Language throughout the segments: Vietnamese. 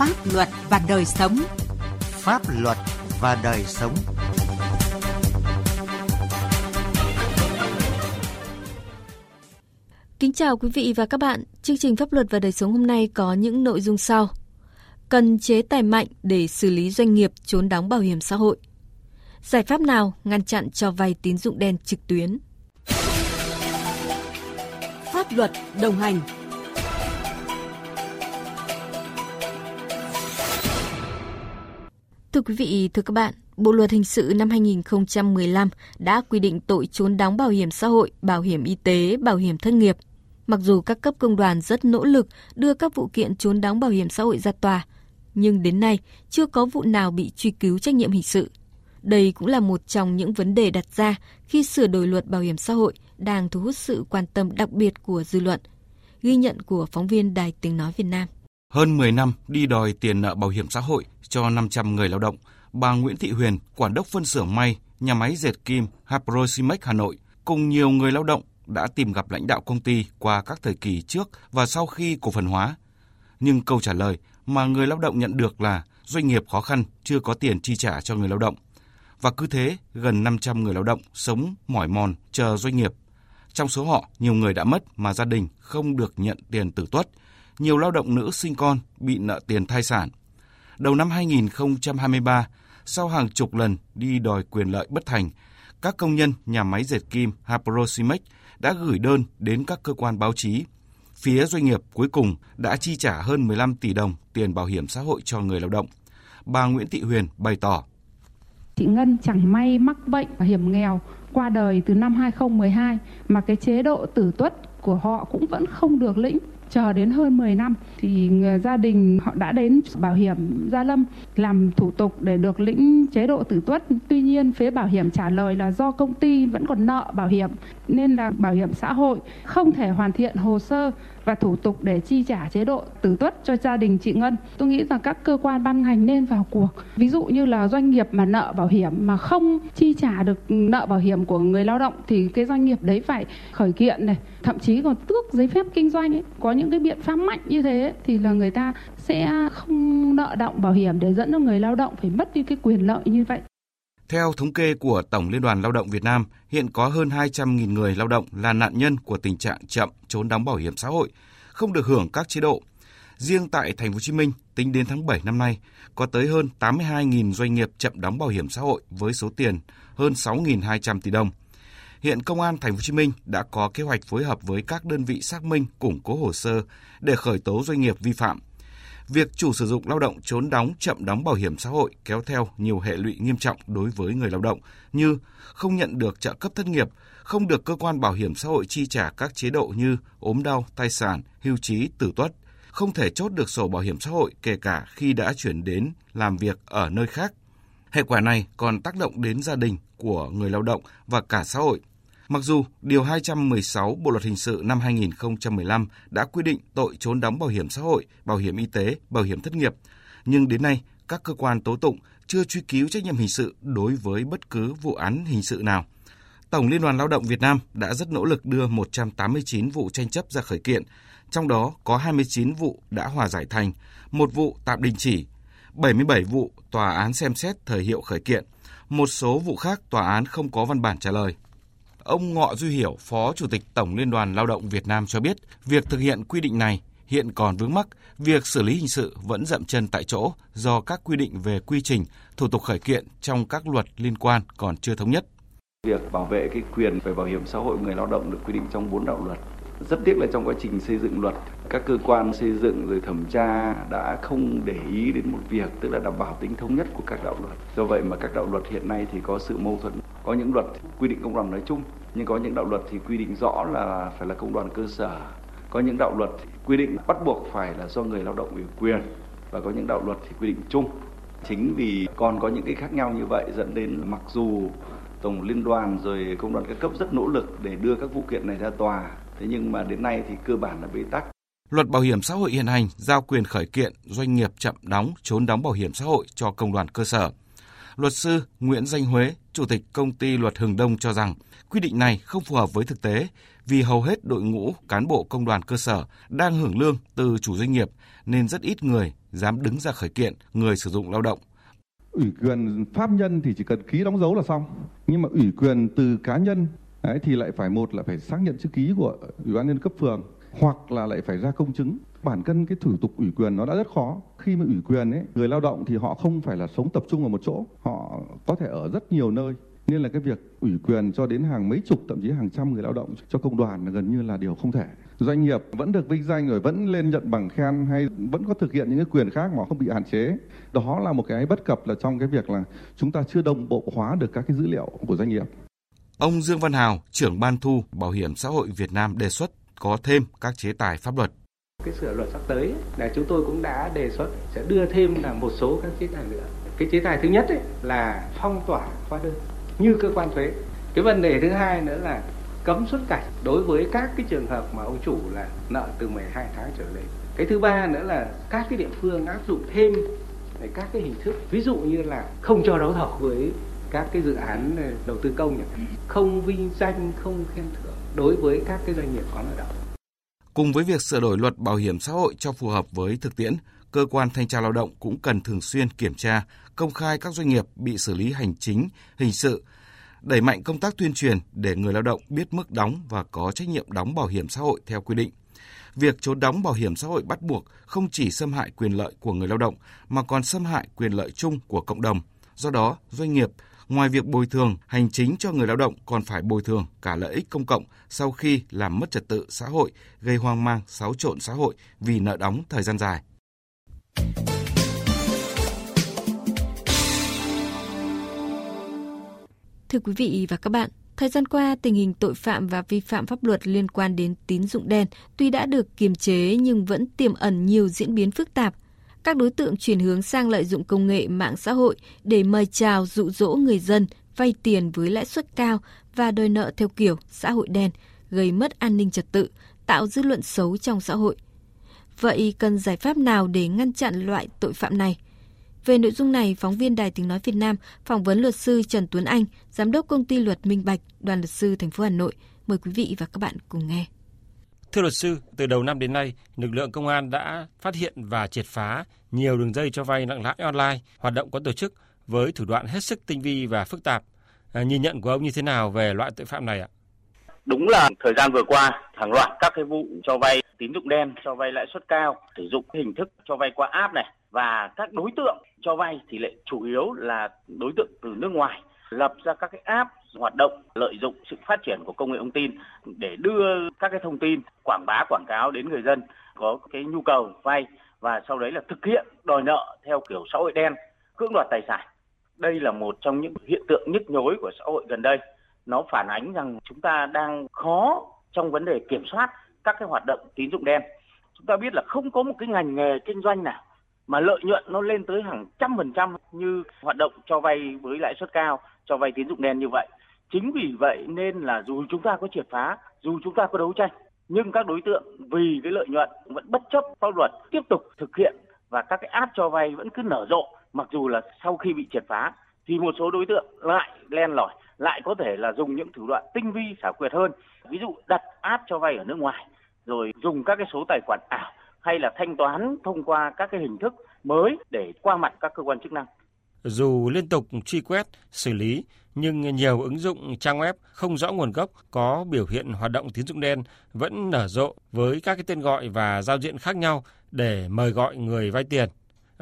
Pháp luật và đời sống. Pháp luật và đời sống. Kính chào quý vị và các bạn. Chương trình Pháp luật và đời sống hôm nay có những nội dung sau. Cần chế tài mạnh để xử lý doanh nghiệp trốn đóng bảo hiểm xã hội. Giải pháp nào ngăn chặn cho vay tín dụng đen trực tuyến? Pháp luật đồng hành Thưa quý vị, thưa các bạn, Bộ luật hình sự năm 2015 đã quy định tội trốn đóng bảo hiểm xã hội, bảo hiểm y tế, bảo hiểm thất nghiệp. Mặc dù các cấp công đoàn rất nỗ lực đưa các vụ kiện trốn đóng bảo hiểm xã hội ra tòa, nhưng đến nay chưa có vụ nào bị truy cứu trách nhiệm hình sự. Đây cũng là một trong những vấn đề đặt ra khi sửa đổi luật bảo hiểm xã hội đang thu hút sự quan tâm đặc biệt của dư luận. Ghi nhận của phóng viên Đài Tiếng Nói Việt Nam. Hơn 10 năm đi đòi tiền nợ bảo hiểm xã hội cho 500 người lao động, bà Nguyễn Thị Huyền, quản đốc phân xưởng may, nhà máy dệt kim Haprosimex Hà Nội, cùng nhiều người lao động đã tìm gặp lãnh đạo công ty qua các thời kỳ trước và sau khi cổ phần hóa. Nhưng câu trả lời mà người lao động nhận được là doanh nghiệp khó khăn chưa có tiền chi trả cho người lao động. Và cứ thế, gần 500 người lao động sống mỏi mòn chờ doanh nghiệp. Trong số họ, nhiều người đã mất mà gia đình không được nhận tiền tử tuất. Nhiều lao động nữ sinh con bị nợ tiền thai sản. Đầu năm 2023, sau hàng chục lần đi đòi quyền lợi bất thành, các công nhân nhà máy dệt kim Haprosimex đã gửi đơn đến các cơ quan báo chí. Phía doanh nghiệp cuối cùng đã chi trả hơn 15 tỷ đồng tiền bảo hiểm xã hội cho người lao động. Bà Nguyễn Thị Huyền bày tỏ. Chị Ngân chẳng may mắc bệnh hiểm nghèo qua đời từ năm 2012 mà cái chế độ tử tuất của họ cũng vẫn không được lĩnh chờ đến hơn 10 năm thì gia đình họ đã đến bảo hiểm Gia Lâm làm thủ tục để được lĩnh chế độ tử tuất. Tuy nhiên phía bảo hiểm trả lời là do công ty vẫn còn nợ bảo hiểm nên là bảo hiểm xã hội không thể hoàn thiện hồ sơ và thủ tục để chi trả chế độ tử tuất cho gia đình chị Ngân. Tôi nghĩ rằng các cơ quan ban ngành nên vào cuộc. Ví dụ như là doanh nghiệp mà nợ bảo hiểm mà không chi trả được nợ bảo hiểm của người lao động thì cái doanh nghiệp đấy phải khởi kiện này, thậm chí còn tước giấy phép kinh doanh ấy. Có những cái biện pháp mạnh như thế thì là người ta sẽ không nợ động bảo hiểm để dẫn cho người lao động phải mất đi cái quyền lợi như vậy. Theo thống kê của Tổng Liên đoàn Lao động Việt Nam, hiện có hơn 200.000 người lao động là nạn nhân của tình trạng chậm trốn đóng bảo hiểm xã hội, không được hưởng các chế độ. Riêng tại Thành phố Hồ Chí Minh, tính đến tháng 7 năm nay, có tới hơn 82.000 doanh nghiệp chậm đóng bảo hiểm xã hội với số tiền hơn 6.200 tỷ đồng. Hiện Công an Thành phố Hồ Chí Minh đã có kế hoạch phối hợp với các đơn vị xác minh củng cố hồ sơ để khởi tố doanh nghiệp vi phạm việc chủ sử dụng lao động trốn đóng chậm đóng bảo hiểm xã hội kéo theo nhiều hệ lụy nghiêm trọng đối với người lao động như không nhận được trợ cấp thất nghiệp, không được cơ quan bảo hiểm xã hội chi trả các chế độ như ốm đau, tai sản, hưu trí, tử tuất, không thể chốt được sổ bảo hiểm xã hội kể cả khi đã chuyển đến làm việc ở nơi khác. Hệ quả này còn tác động đến gia đình của người lao động và cả xã hội. Mặc dù Điều 216 Bộ Luật Hình sự năm 2015 đã quy định tội trốn đóng bảo hiểm xã hội, bảo hiểm y tế, bảo hiểm thất nghiệp, nhưng đến nay các cơ quan tố tụng chưa truy cứu trách nhiệm hình sự đối với bất cứ vụ án hình sự nào. Tổng Liên đoàn Lao động Việt Nam đã rất nỗ lực đưa 189 vụ tranh chấp ra khởi kiện, trong đó có 29 vụ đã hòa giải thành, một vụ tạm đình chỉ, 77 vụ tòa án xem xét thời hiệu khởi kiện, một số vụ khác tòa án không có văn bản trả lời. Ông Ngọ Duy Hiểu, Phó Chủ tịch Tổng Liên đoàn Lao động Việt Nam cho biết, việc thực hiện quy định này hiện còn vướng mắc, việc xử lý hình sự vẫn dậm chân tại chỗ do các quy định về quy trình, thủ tục khởi kiện trong các luật liên quan còn chưa thống nhất. Việc bảo vệ cái quyền về bảo hiểm xã hội người lao động được quy định trong bốn đạo luật. Rất tiếc là trong quá trình xây dựng luật, các cơ quan xây dựng rồi thẩm tra đã không để ý đến một việc tức là đảm bảo tính thống nhất của các đạo luật. Do vậy mà các đạo luật hiện nay thì có sự mâu thuẫn. Có những luật quy định công đoàn nói chung, nhưng có những đạo luật thì quy định rõ là phải là công đoàn cơ sở. Có những đạo luật quy định bắt buộc phải là do người lao động ủy quyền và có những đạo luật thì quy định chung. Chính vì còn có những cái khác nhau như vậy dẫn đến mặc dù tổng liên đoàn rồi công đoàn các cấp rất nỗ lực để đưa các vụ kiện này ra tòa thế nhưng mà đến nay thì cơ bản là bế tắc Luật bảo hiểm xã hội hiện hành giao quyền khởi kiện doanh nghiệp chậm đóng, trốn đóng bảo hiểm xã hội cho công đoàn cơ sở. Luật sư Nguyễn Danh Huế, Chủ tịch công ty luật Hừng Đông cho rằng quy định này không phù hợp với thực tế vì hầu hết đội ngũ cán bộ công đoàn cơ sở đang hưởng lương từ chủ doanh nghiệp nên rất ít người dám đứng ra khởi kiện người sử dụng lao động. Ủy quyền pháp nhân thì chỉ cần ký đóng dấu là xong, nhưng mà ủy quyền từ cá nhân ấy thì lại phải một là phải xác nhận chữ ký của ủy ban nhân cấp phường hoặc là lại phải ra công chứng bản thân cái thủ tục ủy quyền nó đã rất khó. Khi mà ủy quyền ấy người lao động thì họ không phải là sống tập trung ở một chỗ. Họ có thể ở rất nhiều nơi. Nên là cái việc ủy quyền cho đến hàng mấy chục thậm chí hàng trăm người lao động cho công đoàn là gần như là điều không thể. Doanh nghiệp vẫn được vinh danh rồi vẫn lên nhận bằng khen hay vẫn có thực hiện những cái quyền khác mà không bị hạn chế. Đó là một cái bất cập là trong cái việc là chúng ta chưa đồng bộ hóa được các cái dữ liệu của doanh nghiệp. Ông Dương Văn Hào, trưởng ban thu Bảo hiểm xã hội Việt Nam đề xuất có thêm các chế tài pháp luật. Cái sửa luật sắp tới là chúng tôi cũng đã đề xuất sẽ đưa thêm là một số các chế tài nữa. Cái chế tài thứ nhất ấy là phong tỏa hóa đơn như cơ quan thuế. Cái vấn đề thứ hai nữa là cấm xuất cảnh đối với các cái trường hợp mà ông chủ là nợ từ 12 tháng trở lên. Cái thứ ba nữa là các cái địa phương áp dụng thêm các cái hình thức, ví dụ như là không cho đấu thầu với các cái dự án ờ, đầu tư công nhỉ? không vinh danh, không khen thưởng đối với các cái doanh nghiệp có nợ động Cùng với việc sửa đổi luật bảo hiểm xã hội cho phù hợp với thực tiễn, cơ quan thanh tra lao động cũng cần thường xuyên kiểm tra, công khai các doanh nghiệp bị xử lý hành chính, hình sự, đẩy mạnh công tác tuyên truyền để người lao động biết mức đóng và có trách nhiệm đóng bảo hiểm xã hội theo quy định. Việc trốn đóng bảo hiểm xã hội bắt buộc không chỉ xâm hại quyền lợi của người lao động mà còn xâm hại quyền lợi chung của cộng đồng. Do đó, doanh nghiệp ngoài việc bồi thường hành chính cho người lao động còn phải bồi thường cả lợi ích công cộng sau khi làm mất trật tự xã hội, gây hoang mang, xáo trộn xã hội vì nợ đóng thời gian dài. Thưa quý vị và các bạn, thời gian qua tình hình tội phạm và vi phạm pháp luật liên quan đến tín dụng đen tuy đã được kiềm chế nhưng vẫn tiềm ẩn nhiều diễn biến phức tạp các đối tượng chuyển hướng sang lợi dụng công nghệ mạng xã hội để mời chào dụ dỗ người dân vay tiền với lãi suất cao và đòi nợ theo kiểu xã hội đen, gây mất an ninh trật tự, tạo dư luận xấu trong xã hội. Vậy cần giải pháp nào để ngăn chặn loại tội phạm này? Về nội dung này, phóng viên Đài Tiếng Nói Việt Nam phỏng vấn luật sư Trần Tuấn Anh, giám đốc công ty luật Minh Bạch, đoàn luật sư thành phố Hà Nội. Mời quý vị và các bạn cùng nghe. Thưa luật sư, từ đầu năm đến nay, lực lượng công an đã phát hiện và triệt phá nhiều đường dây cho vay nặng lãi online, hoạt động có tổ chức với thủ đoạn hết sức tinh vi và phức tạp. À, nhìn nhận của ông như thế nào về loại tội phạm này ạ? Đúng là thời gian vừa qua, hàng loạt các cái vụ cho vay tín dụng đen, cho vay lãi suất cao, sử dụng hình thức cho vay qua app này và các đối tượng cho vay thì lại chủ yếu là đối tượng từ nước ngoài lập ra các cái app hoạt động, lợi dụng sự phát triển của công nghệ thông tin để đưa các cái thông tin, quảng bá, quảng cáo đến người dân có cái nhu cầu vay và sau đấy là thực hiện đòi nợ theo kiểu xã hội đen, cưỡng đoạt tài sản. Đây là một trong những hiện tượng nhức nhối của xã hội gần đây. Nó phản ánh rằng chúng ta đang khó trong vấn đề kiểm soát các cái hoạt động tín dụng đen. Chúng ta biết là không có một cái ngành nghề kinh doanh nào mà lợi nhuận nó lên tới hàng trăm phần trăm như hoạt động cho vay với lãi suất cao, cho vay tín dụng đen như vậy chính vì vậy nên là dù chúng ta có triệt phá, dù chúng ta có đấu tranh, nhưng các đối tượng vì cái lợi nhuận vẫn bất chấp pháp luật tiếp tục thực hiện và các cái app cho vay vẫn cứ nở rộ, mặc dù là sau khi bị triệt phá, thì một số đối tượng lại len lỏi, lại có thể là dùng những thủ đoạn tinh vi, xảo quyệt hơn. Ví dụ đặt app cho vay ở nước ngoài, rồi dùng các cái số tài khoản ảo, hay là thanh toán thông qua các cái hình thức mới để qua mặt các cơ quan chức năng dù liên tục truy quét, xử lý, nhưng nhiều ứng dụng trang web không rõ nguồn gốc có biểu hiện hoạt động tín dụng đen vẫn nở rộ với các cái tên gọi và giao diện khác nhau để mời gọi người vay tiền.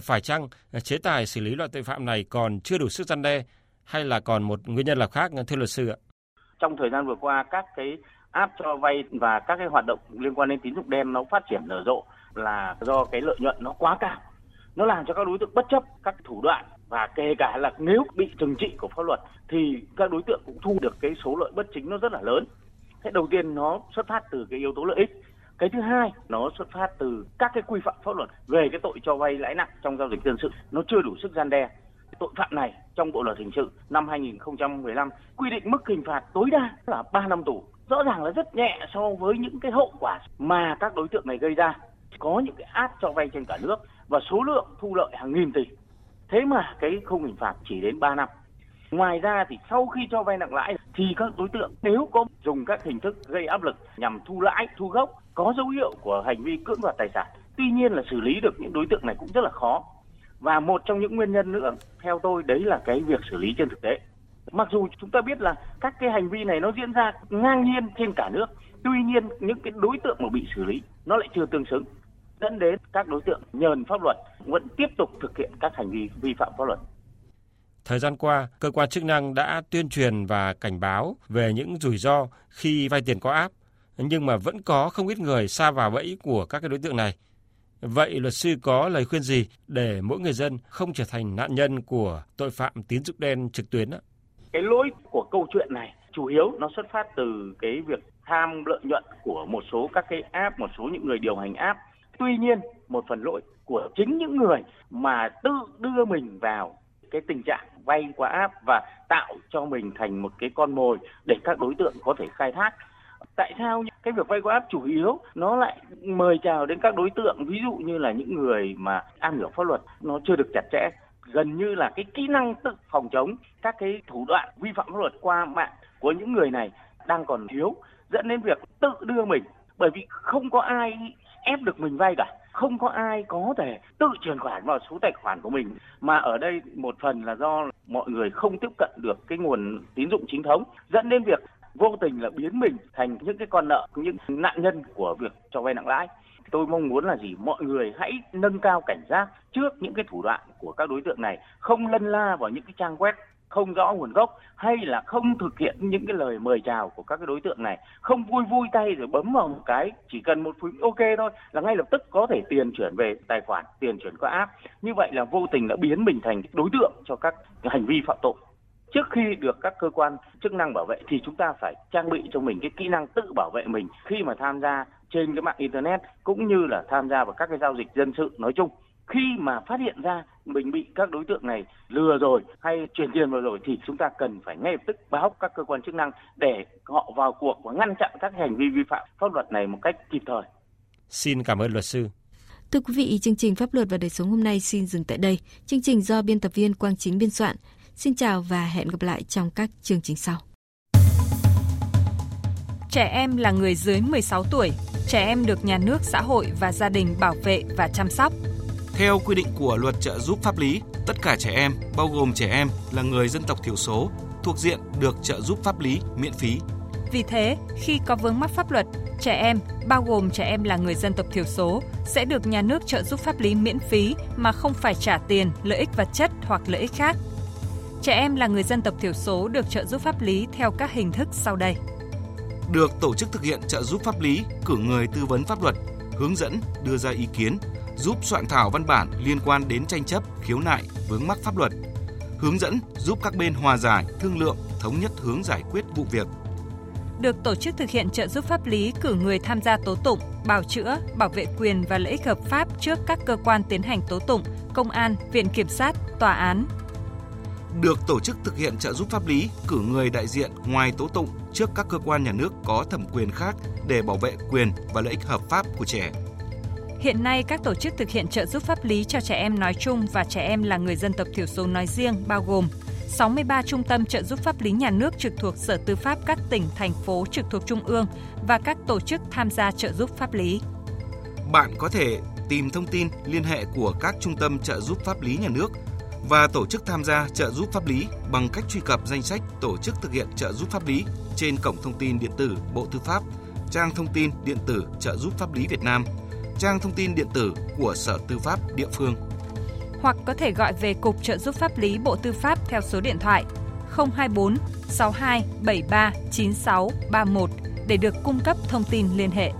Phải chăng chế tài xử lý loại tội phạm này còn chưa đủ sức gian đe hay là còn một nguyên nhân nào khác thưa luật sư ạ? Trong thời gian vừa qua các cái app cho vay và các cái hoạt động liên quan đến tín dụng đen nó phát triển nở rộ là do cái lợi nhuận nó quá cao. Nó làm cho các đối tượng bất chấp các thủ đoạn và kể cả là nếu bị trừng trị của pháp luật, thì các đối tượng cũng thu được cái số lợi bất chính nó rất là lớn. Thế đầu tiên nó xuất phát từ cái yếu tố lợi ích. Cái thứ hai, nó xuất phát từ các cái quy phạm pháp luật về cái tội cho vay lãi nặng trong giao dịch dân sự nó chưa đủ sức gian đe. Tội phạm này trong Bộ luật hình sự năm 2015 quy định mức hình phạt tối đa là 3 năm tù. Rõ ràng là rất nhẹ so với những cái hậu quả mà các đối tượng này gây ra. Có những cái áp cho vay trên cả nước và số lượng thu lợi hàng nghìn tỷ thế mà cái khung hình phạt chỉ đến 3 năm Ngoài ra thì sau khi cho vay nặng lãi thì các đối tượng nếu có dùng các hình thức gây áp lực nhằm thu lãi, thu gốc có dấu hiệu của hành vi cưỡng đoạt tài sản. Tuy nhiên là xử lý được những đối tượng này cũng rất là khó. Và một trong những nguyên nhân nữa theo tôi đấy là cái việc xử lý trên thực tế. Mặc dù chúng ta biết là các cái hành vi này nó diễn ra ngang nhiên trên cả nước, tuy nhiên những cái đối tượng mà bị xử lý nó lại chưa tương xứng dẫn đến các đối tượng nhờn pháp luật vẫn tiếp tục thực hiện các hành vi vi phạm pháp luật. Thời gian qua, cơ quan chức năng đã tuyên truyền và cảnh báo về những rủi ro khi vay tiền có áp, nhưng mà vẫn có không ít người xa vào bẫy của các cái đối tượng này. Vậy luật sư có lời khuyên gì để mỗi người dân không trở thành nạn nhân của tội phạm tín dụng đen trực tuyến? Cái lỗi của câu chuyện này chủ yếu nó xuất phát từ cái việc tham lợi nhuận của một số các cái app, một số những người điều hành app. Tuy nhiên, một phần lỗi của chính những người mà tự đưa mình vào cái tình trạng vay qua app và tạo cho mình thành một cái con mồi để các đối tượng có thể khai thác. Tại sao cái việc vay qua app chủ yếu nó lại mời chào đến các đối tượng ví dụ như là những người mà am hiểu pháp luật nó chưa được chặt chẽ? Gần như là cái kỹ năng tự phòng chống các cái thủ đoạn vi phạm pháp luật qua mạng của những người này đang còn thiếu dẫn đến việc tự đưa mình. Bởi vì không có ai ép được mình vay cả. Không có ai có thể tự chuyển khoản vào số tài khoản của mình. Mà ở đây một phần là do mọi người không tiếp cận được cái nguồn tín dụng chính thống, dẫn đến việc vô tình là biến mình thành những cái con nợ, những nạn nhân của việc cho vay nặng lãi. Tôi mong muốn là gì? Mọi người hãy nâng cao cảnh giác trước những cái thủ đoạn của các đối tượng này, không lân la vào những cái trang web không rõ nguồn gốc hay là không thực hiện những cái lời mời chào của các cái đối tượng này, không vui vui tay rồi bấm vào một cái, chỉ cần một phím ok thôi là ngay lập tức có thể tiền chuyển về tài khoản, tiền chuyển qua app. Như vậy là vô tình đã biến mình thành đối tượng cho các hành vi phạm tội. Trước khi được các cơ quan chức năng bảo vệ thì chúng ta phải trang bị cho mình cái kỹ năng tự bảo vệ mình khi mà tham gia trên cái mạng internet cũng như là tham gia vào các cái giao dịch dân sự nói chung khi mà phát hiện ra mình bị các đối tượng này lừa rồi hay chuyển tiền vào rồi thì chúng ta cần phải ngay lập tức báo các cơ quan chức năng để họ vào cuộc và ngăn chặn các hành vi vi phạm pháp luật này một cách kịp thời. Xin cảm ơn luật sư. Thưa quý vị, chương trình Pháp luật và đời sống hôm nay xin dừng tại đây. Chương trình do biên tập viên Quang Chính biên soạn. Xin chào và hẹn gặp lại trong các chương trình sau. Trẻ em là người dưới 16 tuổi. Trẻ em được nhà nước, xã hội và gia đình bảo vệ và chăm sóc. Theo quy định của luật trợ giúp pháp lý, tất cả trẻ em, bao gồm trẻ em là người dân tộc thiểu số, thuộc diện được trợ giúp pháp lý miễn phí. Vì thế, khi có vướng mắc pháp luật, trẻ em, bao gồm trẻ em là người dân tộc thiểu số, sẽ được nhà nước trợ giúp pháp lý miễn phí mà không phải trả tiền, lợi ích vật chất hoặc lợi ích khác. Trẻ em là người dân tộc thiểu số được trợ giúp pháp lý theo các hình thức sau đây. Được tổ chức thực hiện trợ giúp pháp lý, cử người tư vấn pháp luật, hướng dẫn, đưa ra ý kiến, giúp soạn thảo văn bản liên quan đến tranh chấp, khiếu nại, vướng mắc pháp luật, hướng dẫn giúp các bên hòa giải, thương lượng, thống nhất hướng giải quyết vụ việc. Được tổ chức thực hiện trợ giúp pháp lý cử người tham gia tố tụng, bảo chữa, bảo vệ quyền và lợi ích hợp pháp trước các cơ quan tiến hành tố tụng, công an, viện kiểm sát, tòa án. Được tổ chức thực hiện trợ giúp pháp lý cử người đại diện ngoài tố tụng trước các cơ quan nhà nước có thẩm quyền khác để bảo vệ quyền và lợi ích hợp pháp của trẻ. Hiện nay, các tổ chức thực hiện trợ giúp pháp lý cho trẻ em nói chung và trẻ em là người dân tộc thiểu số nói riêng bao gồm 63 trung tâm trợ giúp pháp lý nhà nước trực thuộc Sở Tư pháp các tỉnh, thành phố trực thuộc Trung ương và các tổ chức tham gia trợ giúp pháp lý. Bạn có thể tìm thông tin liên hệ của các trung tâm trợ giúp pháp lý nhà nước và tổ chức tham gia trợ giúp pháp lý bằng cách truy cập danh sách tổ chức thực hiện trợ giúp pháp lý trên cổng thông tin điện tử Bộ Tư pháp, trang thông tin điện tử trợ giúp pháp lý Việt Nam, trang thông tin điện tử của Sở Tư pháp địa phương. Hoặc có thể gọi về Cục trợ giúp pháp lý Bộ Tư pháp theo số điện thoại 024 62 73 96 31 để được cung cấp thông tin liên hệ.